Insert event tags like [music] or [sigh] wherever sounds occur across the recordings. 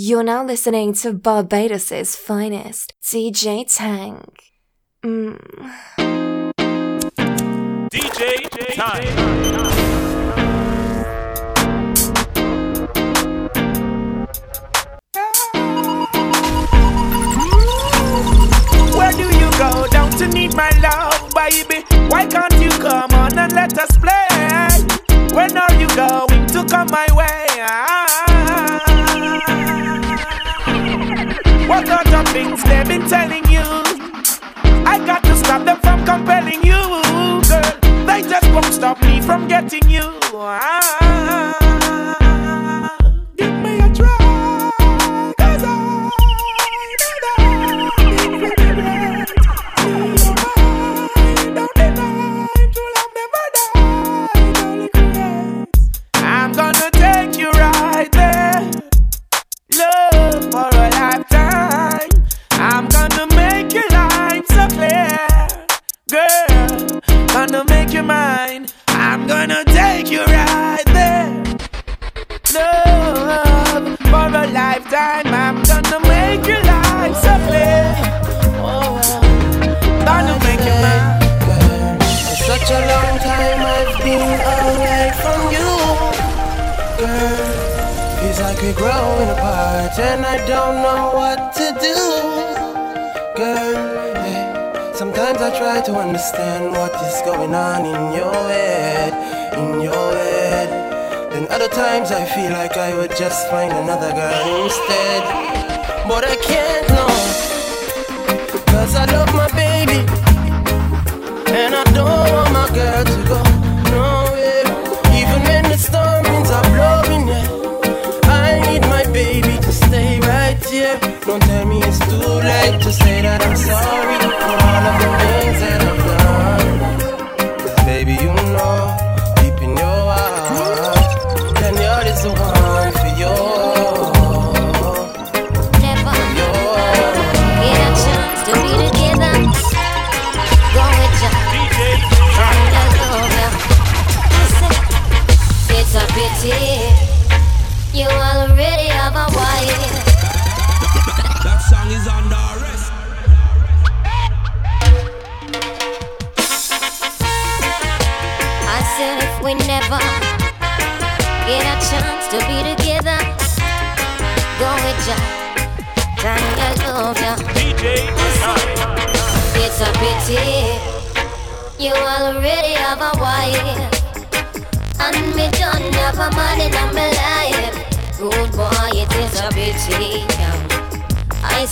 You're now listening to Barbados' finest, DJ Tank. Mm. DJ Tank. Where do you go down to need my love, baby? Why can't you come on and let us play? When are you going to come my way? What sort of things they've been telling you? I got to stop them from compelling you, girl. They just won't stop me from getting you. Give lifetime. I'm gonna make your life so clear. Oh, gonna make you mine. For such a long time I've been away from you, girl. Feels like we're growing apart and I don't know what to do, girl. Hey, sometimes I try to understand what is going on in your head, in your head. Then other times I feel like I would just find another girl instead, but I can't no, cause I love my baby. And I don't want my girl to go nowhere. Even when the storm winds are blowing, yeah. I need my baby to stay right here. Don't tell me it's too late to say that I'm sorry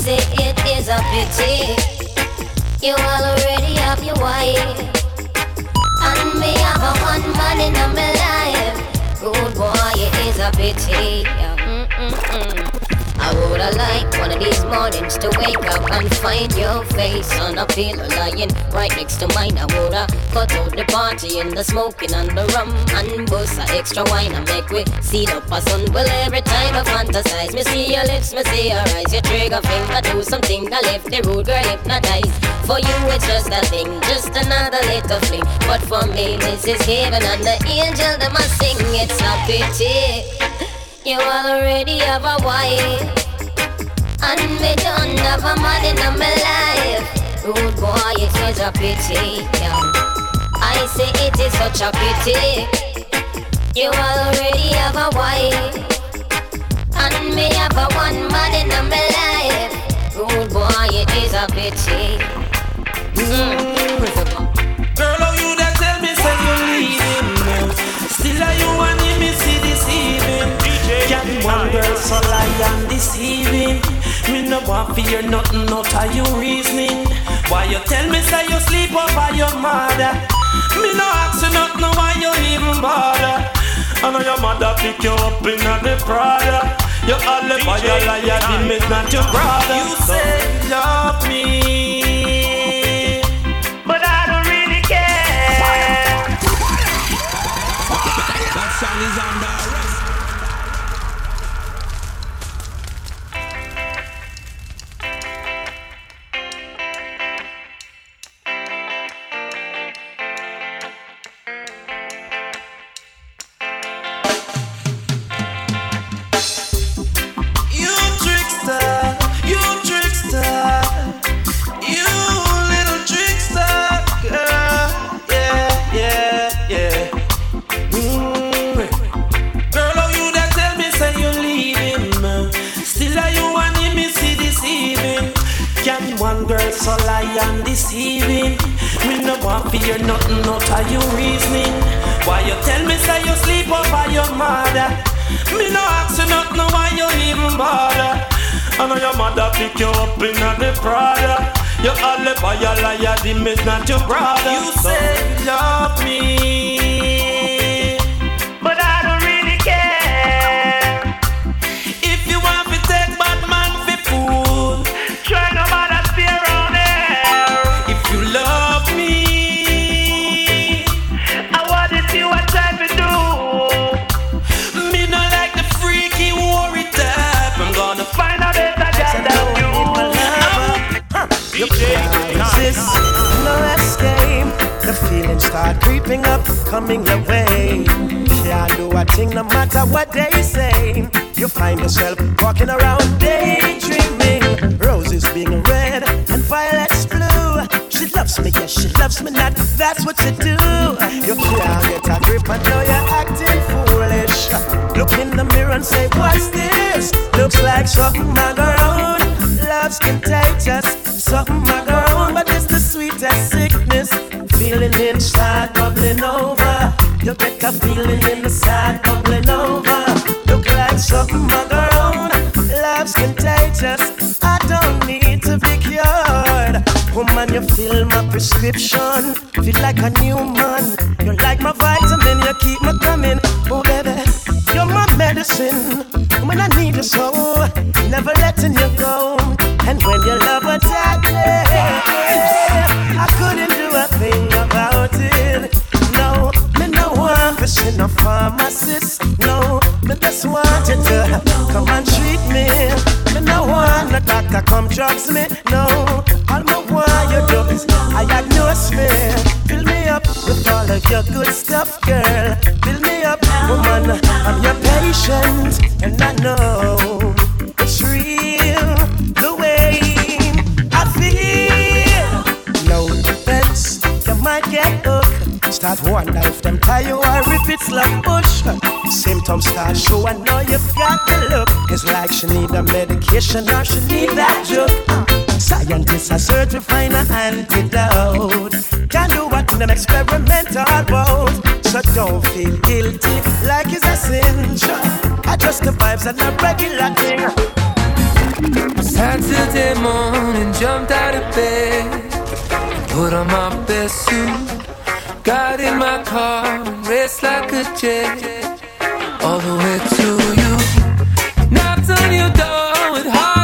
say it is a pity you already have your wife, and me have a one man in my life. Good boy, it is a pity. Mm-mm-mm. I woulda liked one of these mornings to wake up and find your face on a pillow lying right next to mine. I woulda cut out the party and the smoking and the rum and bust a extra wine and make we seal up a sun. Well, every time I fantasize, me see your lips, me see your eyes, your trigger finger do something. I left the road girl hypnotized. For you, it's just a thing, just another little fling. But for me, this is heaven and the angel that must sing. It's a pity. You already have a wife And me don't have a man in my life Rude boy, it is a pity yeah. I say it is such a pity You already have a wife And me have a one man in my life Rude boy, it is a pity mm. Girl, how you that tell me say you leaving me? Still are you and me see this evening? Can one girl so lie and deceiving? Me no want fear nothing out of you reasoning. Why you tell me say you sleep over your mother? Me no ask you nothing why you even bother. I know your mother pick you up in the Prada. You all the by your liar, the is not your brother. You say you love me, but I don't really care. That song is under so lie and deceiving. Me no want fear nothing, not how you reasoning. Why you tell me say you sleep over your mother? Me no ask you nothing, why you even bother? I know your mother pick you up in the Prada. You all the boy, you liar, the is not your brother. You say you love me, coming your way. Can't do a thing no matter what they say. You find yourself walking around daydreaming. Roses being red and violets blue. She loves me, yes, she loves me not. That's what you do. You can't get a grip and now you're acting foolish. Look in the mirror and say, What's this? Looks like something I around. Love's contagious, something I around, but it's the sweetest sickness. Feeling inside bubbling over. You get a feeling in the side bubbling over. Look like something I around. Love's contagious. I don't need to be cured. Woman, you fill my prescription. Feel like a new man. You're like my vitamin. You keep me coming. Oh, baby, you're my medicine. When I need you so, never letting you go. And when your love attack me, I couldn't to see no pharmacist. No, me just want you to come and treat me. Me no want no doctor come drugs me. No, all me want you do is I diagnose me. Fill me up with all of your good stuff, girl. Fill me up, woman. I'm your patient, and I know it's real the way I feel. No defense, you might get hooked. Start wonder if them tie you if it's like push. Symptoms start show, I know you've got the look. It's like she need a medication or she need that drug. Scientists are to find an antidote. Can do what them experimental about. So don't feel guilty like it's a sin. I just the vibes and a regular thing. Saturday morning, jumped out of bed, put on my best suit, got in my car, raced like a jet, all the way to you. Knocked on your door with heart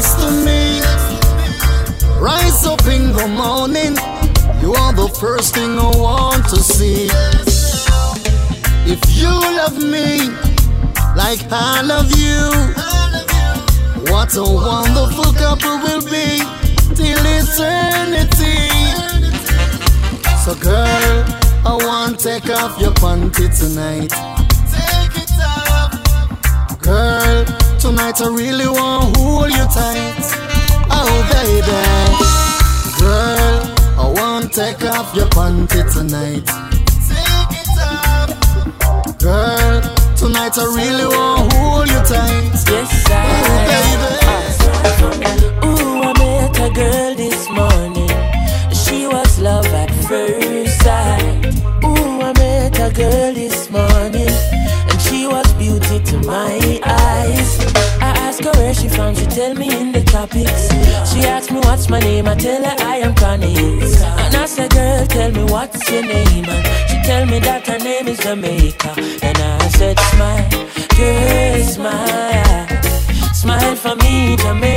to me. Rise up in the morning, you are the first thing I want to see. If you love me like I love you, what a wonderful couple we'll be till eternity. So girl, I want to take off your panty tonight. Take it off. Girl, tonight I really want to hold you tight. Oh, baby. Girl, I want to take off your panty tonight. Take it off. Girl, tonight I really want to hold you tight. Yes, I Oh, baby. Ooh, I met a girl this morning. She was love at first sight. Ooh, I met a girl this morning. Beauty to my eyes. I asked her where she from, she tell me in the tropics. She asked me what's my name, I tell her I am Connie. And I said, girl, tell me what's your name. And she tell me that her name is Jamaica. And I said, smile, girl, smile. Smile for me, Jamaica.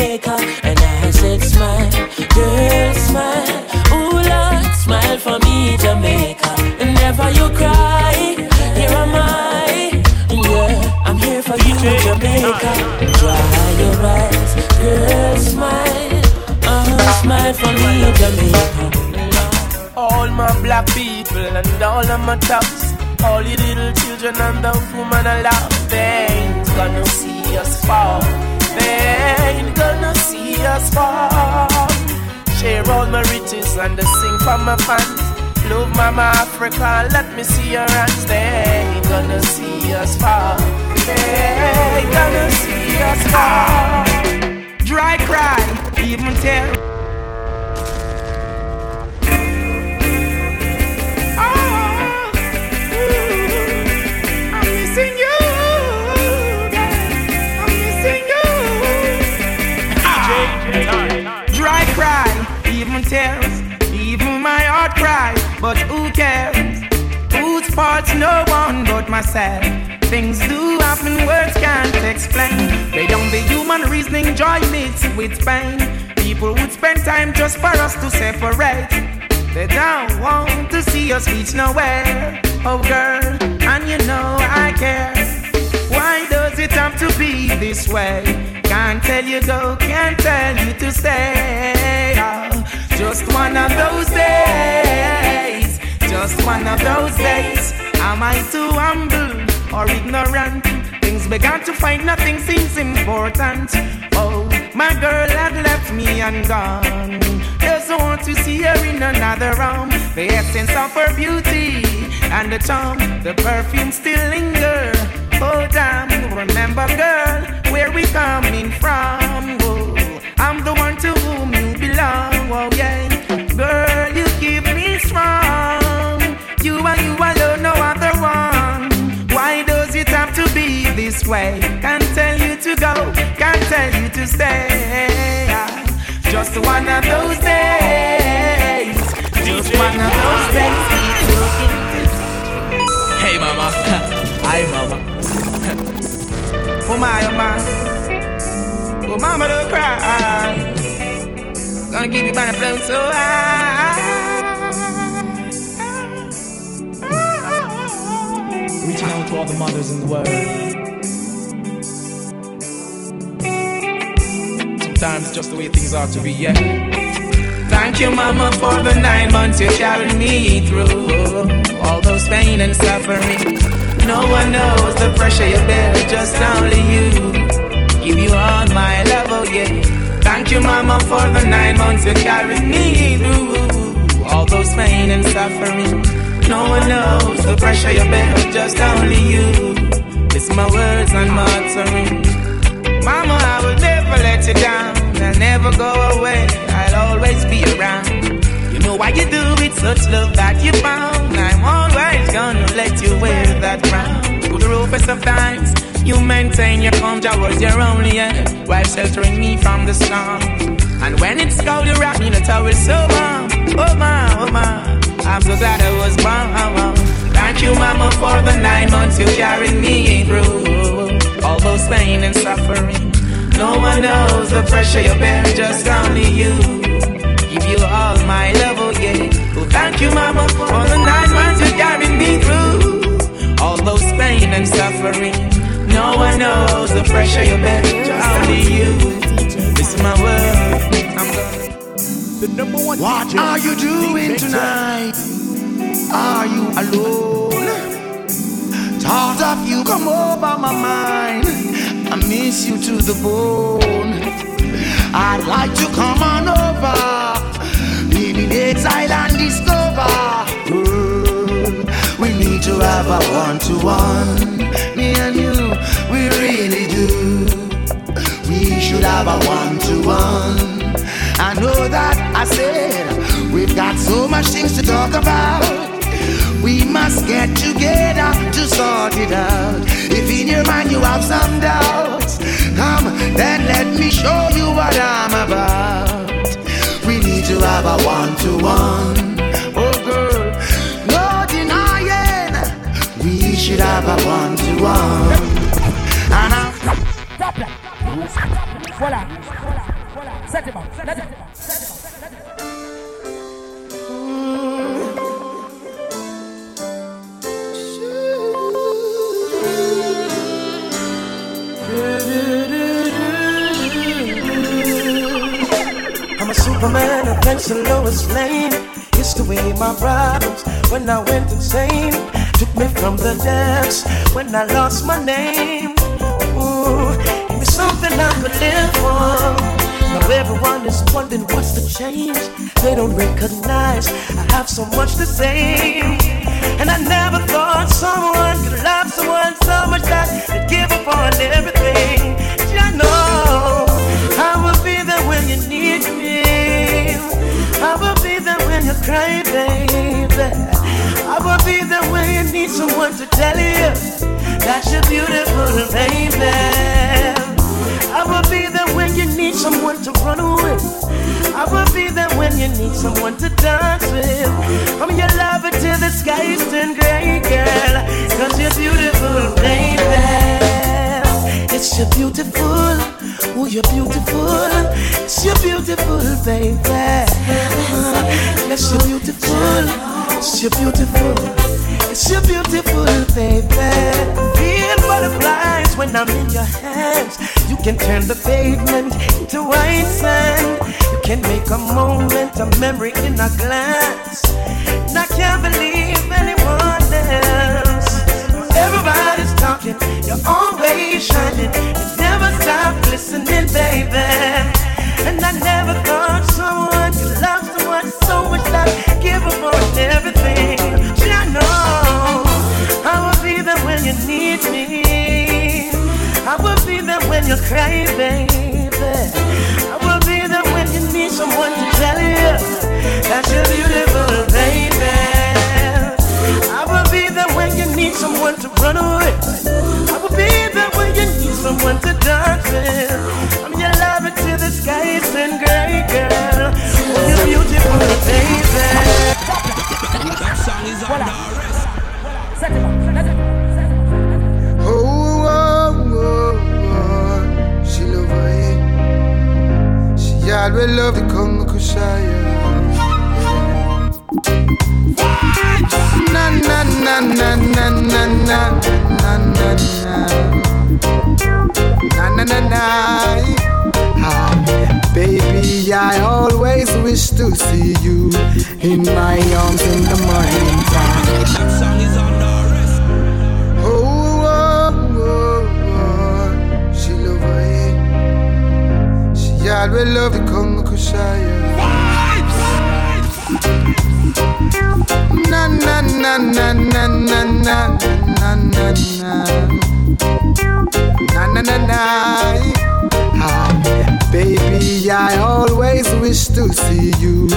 Black people and all of my tops, all the little children and those women I love, they ain't gonna see us fall. They ain't gonna see us fall. Share all my riches and I sing for my fans. Love Mama Africa, let me see your hands. They ain't gonna see us fall. They ain't gonna see us fall. Dry cry, even tear. But who cares? Whose fault's no one but myself. Things do happen, words can't explain. They don't be human reasoning, joy mixed with pain. People would spend time just for us to separate. They don't want to see us reach nowhere. Oh, girl, and you know I care. Why does it have to be this way? Can't tell you go, can't tell you to stay. Oh, just one of those days. Just one of those days. Am I too humble or ignorant? Things began to find nothing seems important. Oh, my girl had left me and gone. Doesn't want to see her in another room. The essence of her beauty and the charm, the perfume still linger. Oh damn, remember girl, where we coming from? Oh, I'm the one to. Oh yeah, girl, you keep me strong. You and you alone, no other one. Why does it have to be this way? Can't tell you to go, can't tell you to stay. Just one of those days. Just one of those days. Hey mama, hi mama. Oh my, oh my. Oh mama, don't cry. Gonna keep you by the flow so high. Reaching out to all the mothers in the world. Sometimes it's just the way things are to be, yeah. Thank you, mama, for the nine months you carried me through. All those pain and suffering. No one knows the pressure you bear, just only you. Give you all my love, oh yeah. Thank you, mama, for the nine months you carried me through. All those pain and suffering. No one knows the pressure you bear, just only you. It's my words and my answering. Mama, I will never let you down. I'll never go away. I'll always be around. You know why you do it, such love that you found. I'm always gonna let you wear that crown. Through the roughest of times, you maintain your calm. Was your only end, while sheltering me from the storm. And when it's cold, you wrap me in a towel so warm. Oh my, oh my, I'm so glad I was born. Thank you, mama, for the nine months you carried me through. All those pain and suffering. No one knows the pressure you bear, just only you. Give you all my love, oh yeah. Oh, thank you, mama, for the nine months you carried me through. All those pain and suffering. No one knows the pressure you bear, just only you. This is my world. I'm gonna. The number one What are you doing tonight? Are you alone? Thought of you come over my mind. I miss you to the bone. I'd like to come on over. Live in exile and discover. To have a one to one. Me and you, we really do. We should have a one to one. I know that I said we've got so much things to talk about. We must get together to sort it out. If in your mind you have some doubts, come then let me show you what I'm about. We need to have a one to one. Should have a one to one. And I'm Voilà. Voilà. Ça c'est bon. Là, c'est bon. I'm a superman against the lowest lane. It's the way my problems when I went insane took me from the depths when I lost my name. Ooh, give me something I could live for. Now everyone is wondering what's the change. They don't recognize I have so much to say. And I never thought someone could love someone so much that they'd give up on everything. You know, I will be there when you need me. I will be there when you cry, baby. Be there when you need someone to tell you that you're beautiful, baby. I will be there when you need someone to run with. I will be there when you need someone to dance with. I'm your lover till the skies turn gray, girl. Cause you're beautiful, baby. It's you're beautiful. Oh, you're beautiful. It's you're beautiful, baby. Yes, you're beautiful. It's you're beautiful. It's you're beautiful, baby. Feel butterflies when I'm in your hands. You can turn the pavement into white sand. You can make a moment a memory in a glance. And I can't believe anyone else. Everybody's talking, you're always shining. You never stop listening, baby. And I never thought someone cry, baby. I know I will be there when you need me. I will be there when you're craving. I will be there when you need someone to tell you that you're beautiful, baby. I will be there when you need someone to run away. I will be there when you need someone to dance with. I'm your lover till the girl. Oh, you're beautiful, is on Ça c'est bon. Oh, oh, oh, oh. Love the Congo Kushaya. Na na na na na na na na na na na na na na. Baby, I always wish to see you in my arms in the morning time. That song is on the Oh, oh, oh, oh. she love it. She always love the Congo Kushaya. Na na na na na na na na na na na na na na. Baby, I always wish to see you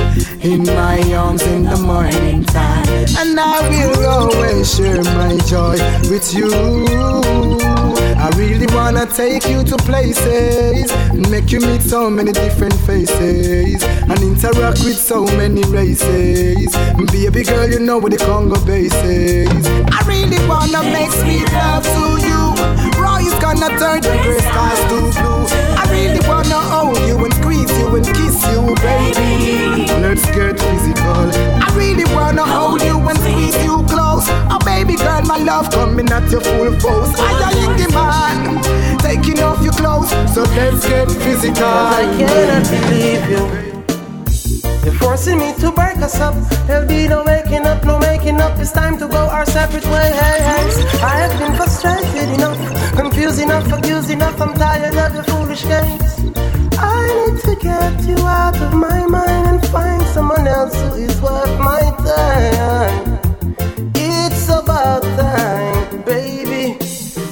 in my arms in the morning time, and I will always share my joy with you. I really wanna take you to places, make you meet so many different faces, and interact with so many races. Baby girl, you know where the Congo base is. I really wanna make sweet love to you. Roy is gonna turn the gray to let's get physical. I cannot believe you. You're forcing me to break us up. There'll be no making up, no making up. It's time to go our separate ways. I have been frustrated enough, confused enough, accused enough. I'm tired of your foolish games. I need to get you out of my mind and find someone else who is worth my time. It's about time.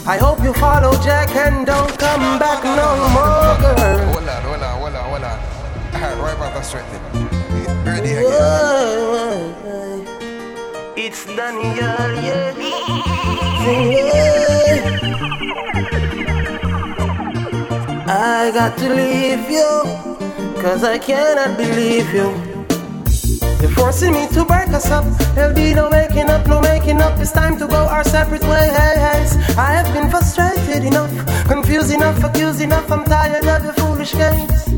I hope you follow Jack and don't come back no more, girl. Hold on, hold on, hold on, hold on. Alright, [laughs] right back on straight then. Ready again. It's Daniel, yeah. [laughs] I got to leave you, cause I cannot believe you. You're forcing me to break us up. There'll be no making up, no making up. It's time to go our separate ways. I have been frustrated enough, confused enough, accused enough. I'm tired of your foolish games.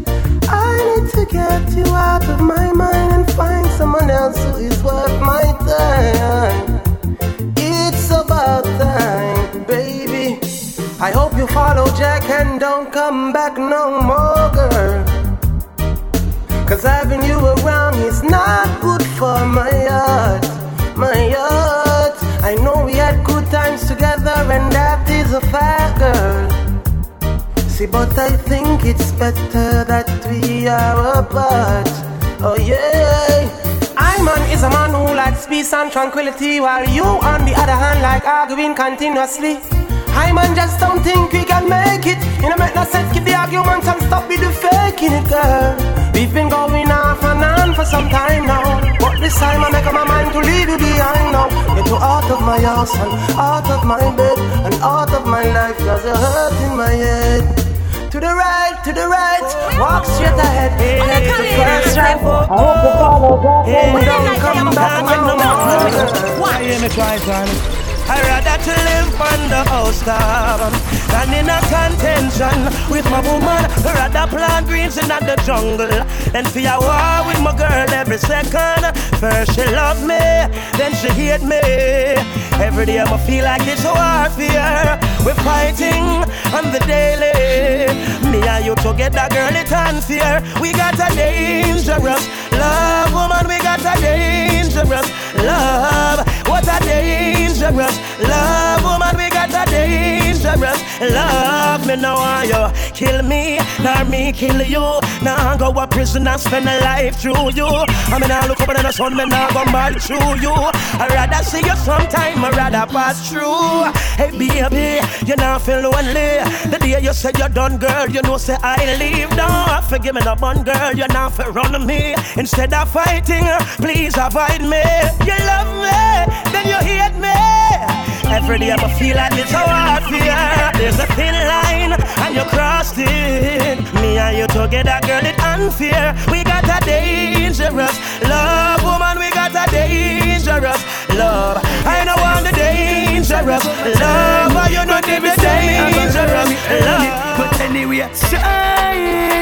I need to get you out of my mind and find someone else who is worth my time. It's about time, baby. I hope you follow Jack and don't come back no more, having you around is not good for my heart, my heart. I know we had good times together and that is a fact, girl. See, but I think it's better that we are apart. Oh yeah. I man is a man who likes peace and tranquility, while you, on the other hand, like arguing continuously. I man just don't think we can make it. You know, make no sense, keep the argument and stop with the faking it, girl. We've been going off and on for some time now. But this time I make up my mind to leave you behind now. Get you out of my house and out of my bed and out of my life. Cause you're hurting my head. To the right, to the right, walk straight ahead. Head to the first right. I hope you follow that. Hey, don't come back no more. Why you me try, son? I rather to live on the house top than in a contention greens in the jungle And for a war with my girl every second. First she love me, then she hate me. Every day I feel like it's warfare. We're fighting on the daily. Me and you together, girl, it's unfair. We got a dangerous love, woman. We got a dangerous love. What a dangerous love, woman. We got a dangerous love. Me now, why you kill me, nor me kill you. Now I'm go a prison and spend a life through you. I mean, I look up at the sun, me now go mad through you. I'd rather see you sometime, I'd rather pass through. Hey baby, you now feel lonely. The day you say you're done, girl, you know say I leave. Don't forgive me, no one girl, you now for run me. Instead of fighting, please avoid me. You love me, then you hate me. Every day I feel like it's how I feel. There's a thin line, and you crossed it. Me and you together, girl, it's unfair. We got a dangerous love, woman. We got a dangerous love. I know I'm the dangerous love, but you know give me dangerous love. But anyway, Shaitan,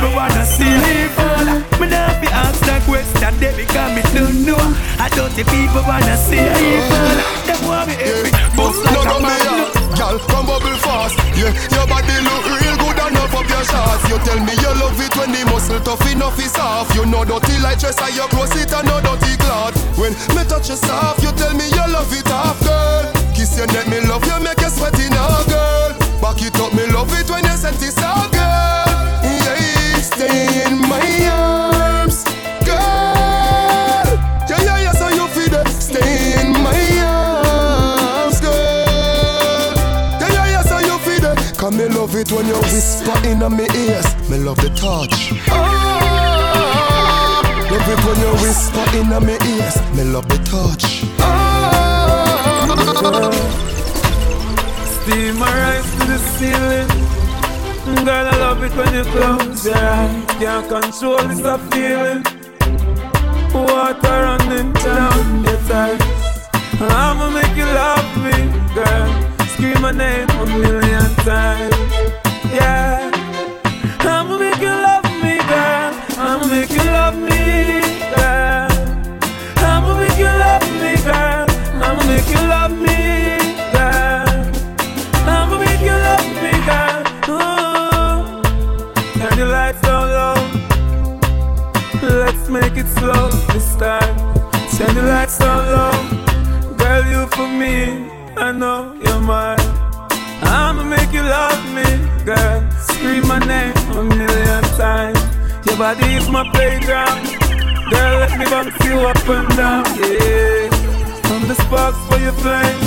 people wanna see me fall. Me not be ask that question, they become me don't know. I don't the people wanna see fall. Them want me every bust like a man. Girl, come bubble fast. Yeah, your body look real good enough up your shots. You tell me you love it when the muscle tough enough is soft. You know dirty like dress and your clothes it and no dirty cloth. When me touch you soft, you tell me you love it half, girl. Kiss your neck, me love you, make you sweaty now, girl. Back it up, me love it when you set it out, girl. Yeah, stay in my arms, girl. Yeah, yeah, yeah, so you feel that. Stay in my arms, girl. Yeah, yeah, yeah, so you feel that. Come me love it when you whisper in my ears. Me love the touch. Ah, love it when you whisper in my ears. Me love the touch. Ah. Steam my rise to the ceiling. Girl, I love it when you close your eyes. Can't control this a feeling. Water running down your thighs. I'ma make you love me, girl. Scream my name a million times. Yeah. I'ma make you love me, girl. I'ma make you love me, girl. I'ma make you love me, girl. I'ma make you it slow this time. Send the lights down low. Girl, you for me. I know you're mine. I'ma make you love me, girl. Scream my name a million times. Your body is my playground. Girl, let me bounce you up and down, yeah. From the sparks for your flame.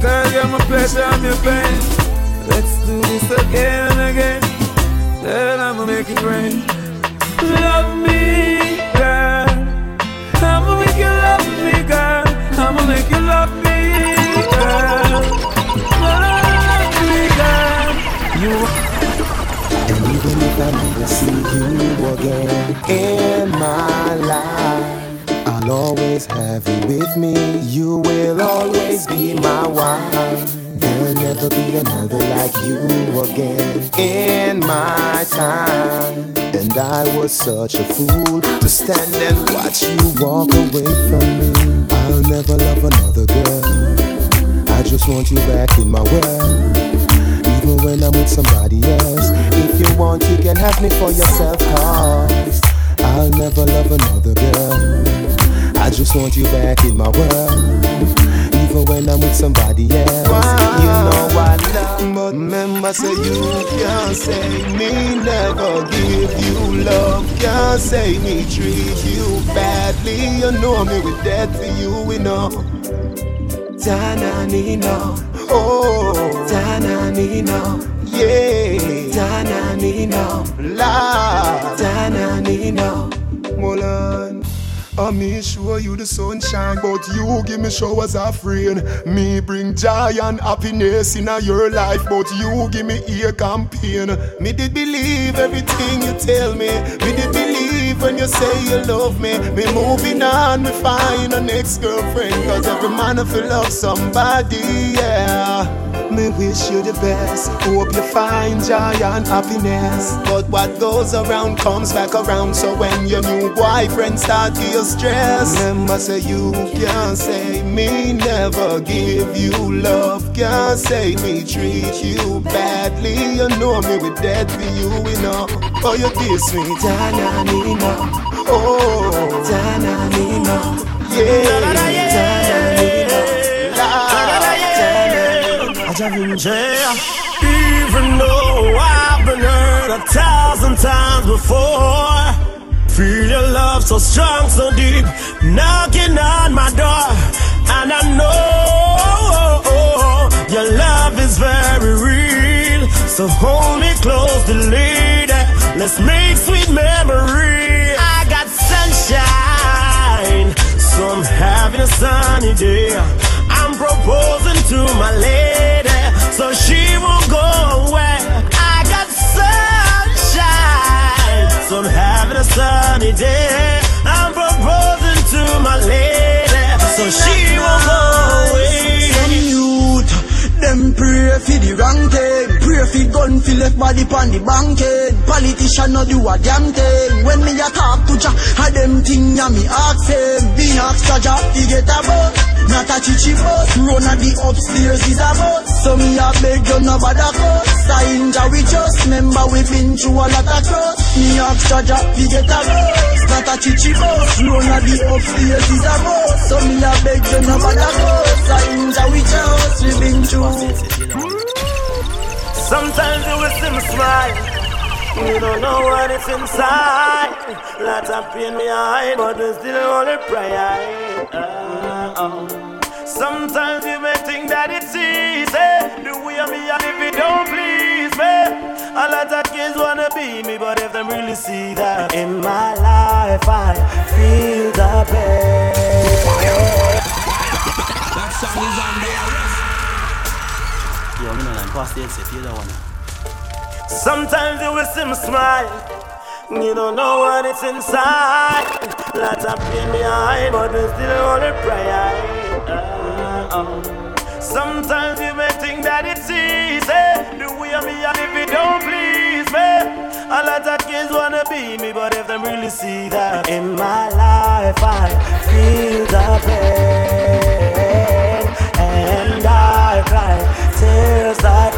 Girl, you're my pleasure, I'm your pain. Let's do this again and again. Girl, I'ma make it rain. Love me, Make you love me, girl. Love me, girl. You And if I never see you again in my life, I'll always have you with me. You will always be my wife. There'll never be another like you again in my time. And I was such a fool to stand and watch you walk away from me. I'll never love another girl. I just want you back in my world. Even when I'm with somebody else. If you want, you can have me for yourself, cause I'll never love another girl. I just want you back in my world. Even when I'm with somebody else. You know I love, but remember, say you can't say me never give you love. Can't say me treat you badly. You know me with dead for you, we know. Tananino, oh, Tananino, yeah, Tananino, la, Tananino, Molan. I me show you the sunshine, but you give me showers of rain. Me bring joy and happiness in your life, but you give me ear campaign. Me did believe everything you tell me. Me did believe when you say you love me. Me moving on, me find a next girlfriend, cause every man I feel love somebody, yeah. Me wish you the best. Hope you find joy and happiness. But what goes around comes back around. So when your new boyfriend start to feel stress, remember say you can't say me never give you love. Can't say me treat you badly. You know me with dead for you, we know. Oh, you kiss me, Tananina. Oh, Tananina. Yeah, Tananina. Even though I've been hurt a thousand times before, feel your love so strong, so deep, knocking on my door, and I know your love is very real. So hold me close, the lady. Let's make sweet memory. I got sunshine, so I'm having a sunny day. I'm proposing to my lady, so she won't go away. I got sunshine, so I'm having a sunny day. I'm proposing to my lady, so she won't go away. Some youth, them pray for the wrong thing. Pray for gun fi left body pon the banking. Politician no do a damn thing. When me a talk to Jah, a them thing ya me ask him. Me ask Jah fi get a bus, not a chichi bus. Run a the upstairs is a bus. So me a beg you no bother. Sign Jah we just remember we been through a lot of trust. Me ask Jah Jah fi get a bus, not a chichi bus. Run a the upstairs is a bus. So me a beg you no bother. Sign Jah we just we been through. Sometimes you will see me smile. You don't know what it's inside. Lots of pain behind, but we still only pray. Uh, oh. Sometimes you may think that it's easy. The way me and if it don't please me. A lot of kids wanna be me, but if them really see that in my life, I feel the pain. That song is on there. Yo, me know like past the wanna. Sometimes you will see me smile. You don't know what it's inside. Lots of pain behind, but we still only pray. Sometimes you may think that it's easy. The way me and if it don't please me. A lot of kids wanna be me, but if them really see that in my life, I feel the pain and I cry tears that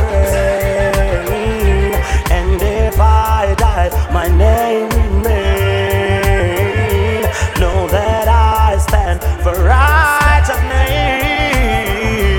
rain. And if I die, my name remains. Know that I stand for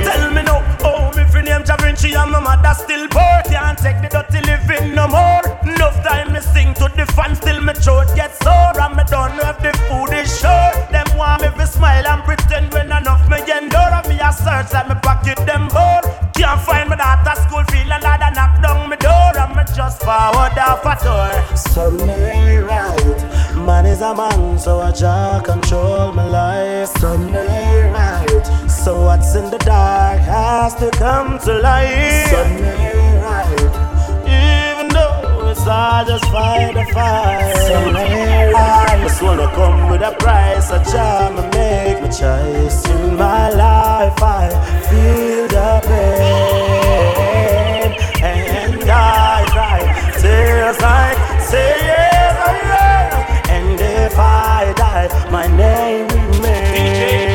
Tell me now, oh, me fi name Jah Vinci and my mother still poor. Can't take the dirty living no more. Enough time me sing to the fans, still me throat get sore. And me don't know if the food is sure. Them want me to smile and pretend when enough me endure. And me a search like me pocket them bored. Can't find me daughter school feel and I knock down me door. And me just forward off a door. Some right, man is a man, so I just control my life. Some may right, so what's in the dark has to come to light. Some may right, even though it's hard, just fight the fight. Some may right, just wanna come with a price. I try to make my choice in my life. I feel the pain and I cry tears like say yes, I am. And if I die, my name remains.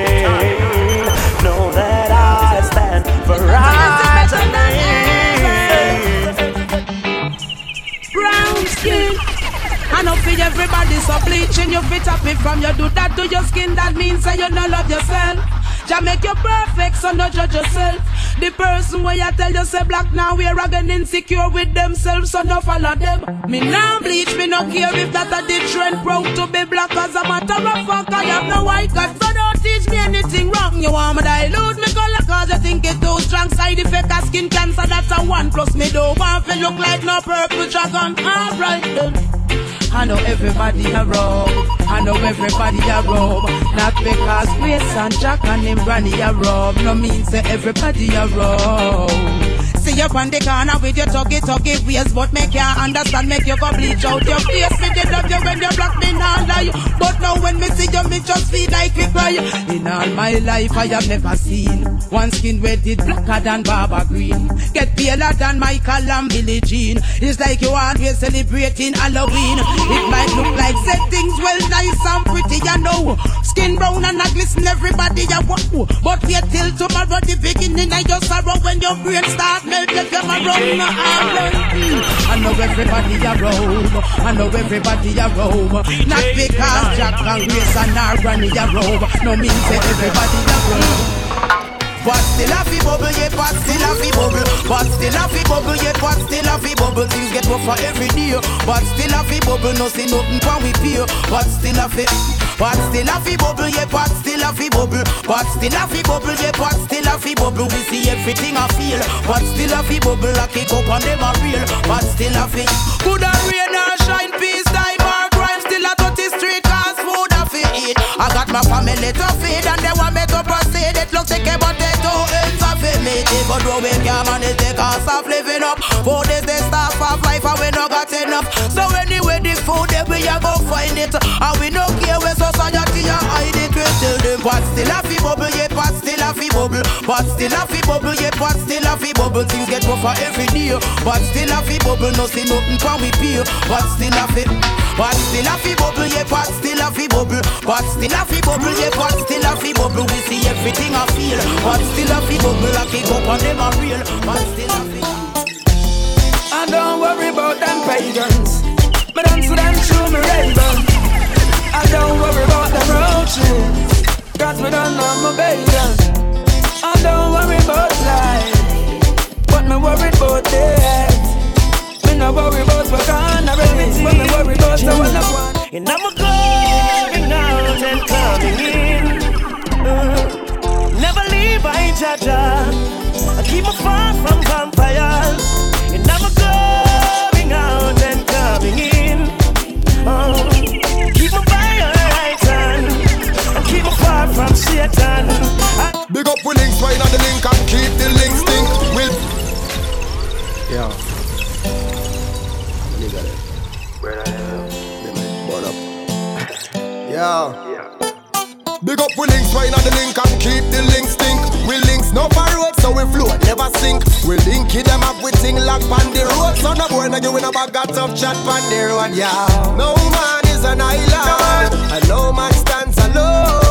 For everybody, so bleaching you fit up it from you do that to your skin. That means that you don't love yourself. Jah make you perfect, so no judge yourself. The person where you tell you say black now we're again insecure with themselves, so no follow them. Me now bleach, me no care if that a trend. Proud to be black as a matter of fact, I have no white God, so don't teach me anything wrong. You want me dilute me color cause you think it too strong. Side effect of skin cancer, that's a one plus me don't want to look like no purple dragon. Alright then. I know everybody a rob. I know everybody a rob. Not because Grace and Jack and him Granny a rob. No means that everybody a rob. See you on the corner with your tuggy tuggy ways, but make you understand, make you go bleach out your face. Me did love you when you block me now lie. But now when me see you, me just feel like we cry. In all my life, I have never seen one skin it blacker than Barbara Green. Get paler than Michael and Billie Jean. It's like you always celebrating Halloween. It might look like things well nice and pretty, you know. Skin brown and a glisten, everybody you wow. But wait till tomorrow, the beginning of your sorrow when your brain starts melting, come around my arm. I know everybody a robe. I know everybody a robe. Not because Jack and Grace and our granny a robe. No means that everybody a robe. But still a fi bubble, yeah, but still a fi bubble But still a fi bubble, yeah, but still a fi bubble Things get rougher every day But still a fi bubble, no see nothing when we pay But still a fi But still a fi bubble, yeah, but still a fi bubble. But still a fi bubble, yeah, but still a fi bubble. We see everything I feel. But still a fi bubble, I kick up on them a real But still a fi Good and rain or shine, peace, time or crime. Still a dirty street, cause food a fi eat. I got my family to feed and they want me to proceed. It looks like but they two ends of it me. Even though we can't manage the cost of living up. Four days they start of life and we no got enough. So anyway the food that we a go find it And we no But still a fi bubble yeah but still a fi bubble But still a fi bubble yeah but still a fi bubble Things get rougher every day But still a fi bubble no see nothing when we pay But still a fi But still a fi bubble yeah but still a fi bubble But still a fi bubble yeah but still a fi bubble We see everything I feel But still a fi bubble I kick up on them a real But still a fi I don't worry about them pagans. Me dance to them through me raven. I don't worry about them roaches. Cause me don't know my bacon. I don't worry about life. But me worried about death. Me no worry about what gonna bring. But me worry about the one I want. And I'm going out and coming in. Uh, never leave by Jaja. I keep me far from vampires. Satan. I- Big up with links, wine on the link and keep the links stink. Will Yeah. Nigga there. Burn up. Yeah. Big up with links, wine on the link and keep the links stink. We links no for road, so we float, never sink. We link it them up with thing lock on the road. So no boy no giving up a got tough chat on the road, yeah. No man is an island, and no man stands alone.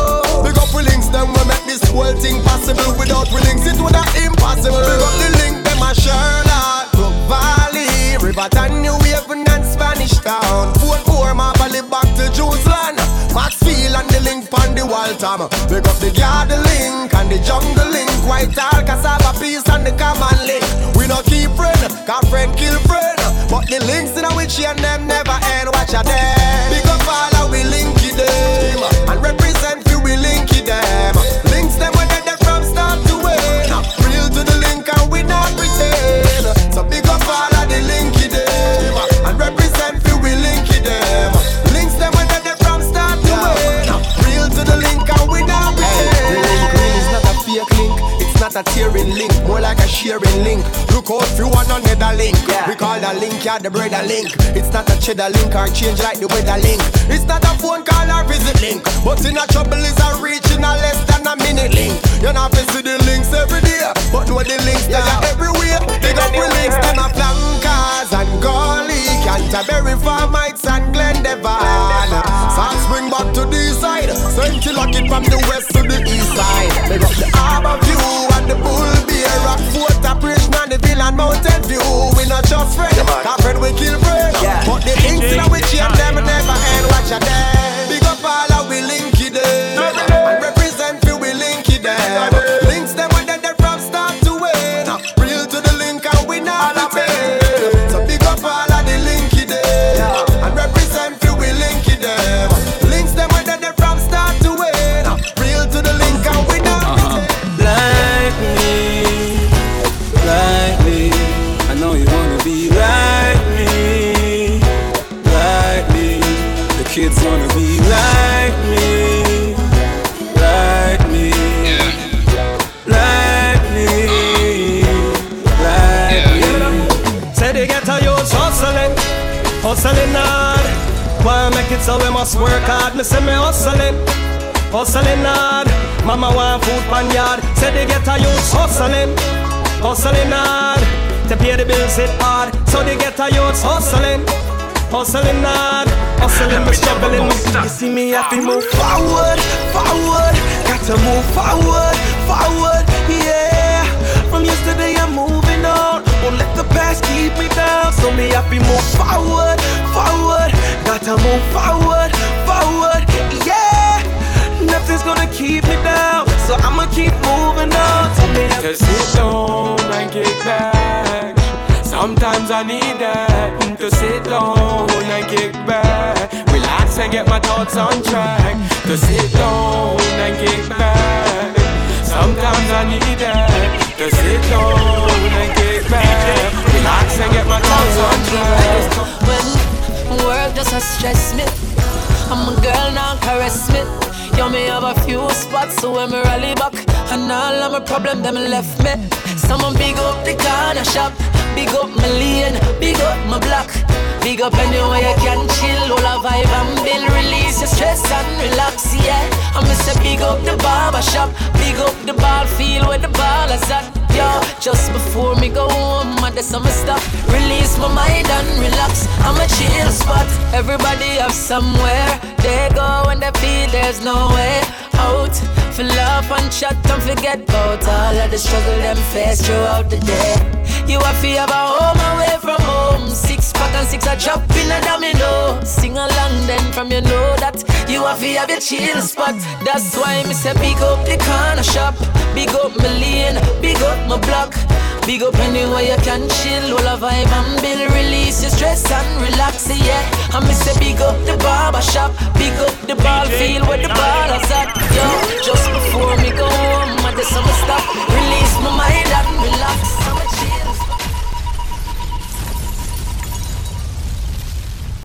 Links, them we make this whole thing possible. Without we links, it would have impossible. Big up the link, them a Sherlock, Brook Valley, Riverton, New Haven and Spanish Town. Fort Four, Marley back to Jerusalem. Maxfield and the link on the wall Tom. Big up the the link and the jungle link. White tall cassava piece and the common link. We no keep friend, cause friend kill friend. But the links in a which and them never end. Watch a them. Big up all how we link them and represent you we link a tearing link, more like a sharing link. Look out for one another link. We call the link, yeah, the brother link. It's not a cheddar link or change like the weather link. It's not a phone call or visit link. But in a trouble is a reaching a less than a minute link. You're not visit the links every day, but know the links they are everywhere. Big up the links, them a flankers and gully, Canterbury Farm Heights and Glendevon. South Spring back to the side, St. Lock it from the west to the east side. Big up the Harbour View and the Bull Bay, Rockfort, Operation and the Villain Mountain View. We not just friends, cause friend we kill friend. But the links in which and them never end. Watch a them. Hustling hard. Why make it so we must work hard? Me say me hustling, hustling hard. Mama want food pan yard. Say they get a youth hustling, hustling hard. To pay the bills it hard. So they get a youth hustling, hustling hard. Hustling, me struggling. You see me to move forward, forward. Got to move forward, forward. Yeah. From yesterday I'm moving on. Won't let the past keep me down. So me have to move forward, forward. Got to move forward, forward. Yeah. Nothing's gonna keep me down. So I'ma keep moving on. So me have To sit down and kick back. Sometimes I need that to sit down and kick back. Relax and get my thoughts on track. To sit down and kick back. Sometimes I need that to sit down and kick back. Relax and get my thoughts on. When work just a stress me, I'm a girl now caress me. Yo, me have a few spots, so when me rally back, and all of my problem them left me. Someone big up the corner shop, big up my lane, big up my block. Big up anywhere you can chill, all a vibe and build, release your stress and relax, yeah. I miss a big up the barber shop, big up the ball field where the ball is at, yo. Just before me go home, I do some stuff, release my mind and relax. I'm a chill spot, everybody have somewhere they go when they feel there's no way out. Fill up and chat don't forget about all of the struggle them face throughout the day. You have to have a home away from home. Six pack and six a drop in a domino. Sing along then from you know that you have to have your chill spot. That's why me say big up the corner shop, big up my lane, big up my block. Big up anywhere you can chill, all a vibe and build, release your stress and relax, yeah. I me say big up the barber shop, big up the ball field where the ball is at, yo. Just before me go home, I do some stuff, release my mind and relax.